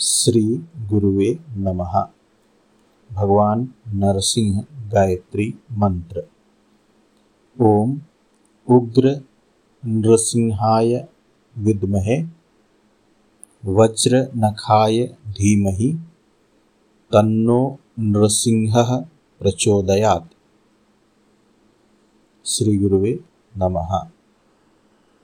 श्री गुरुवे नमः। भगवान् नृसिंहगायत्रीमन्त्र ॐ उग्रनृसिंहाय विद्महे वज्रनखाय धीमहि तन्नो नृसिंहः प्रचोदयात्। श्रीगुरुवे नमः।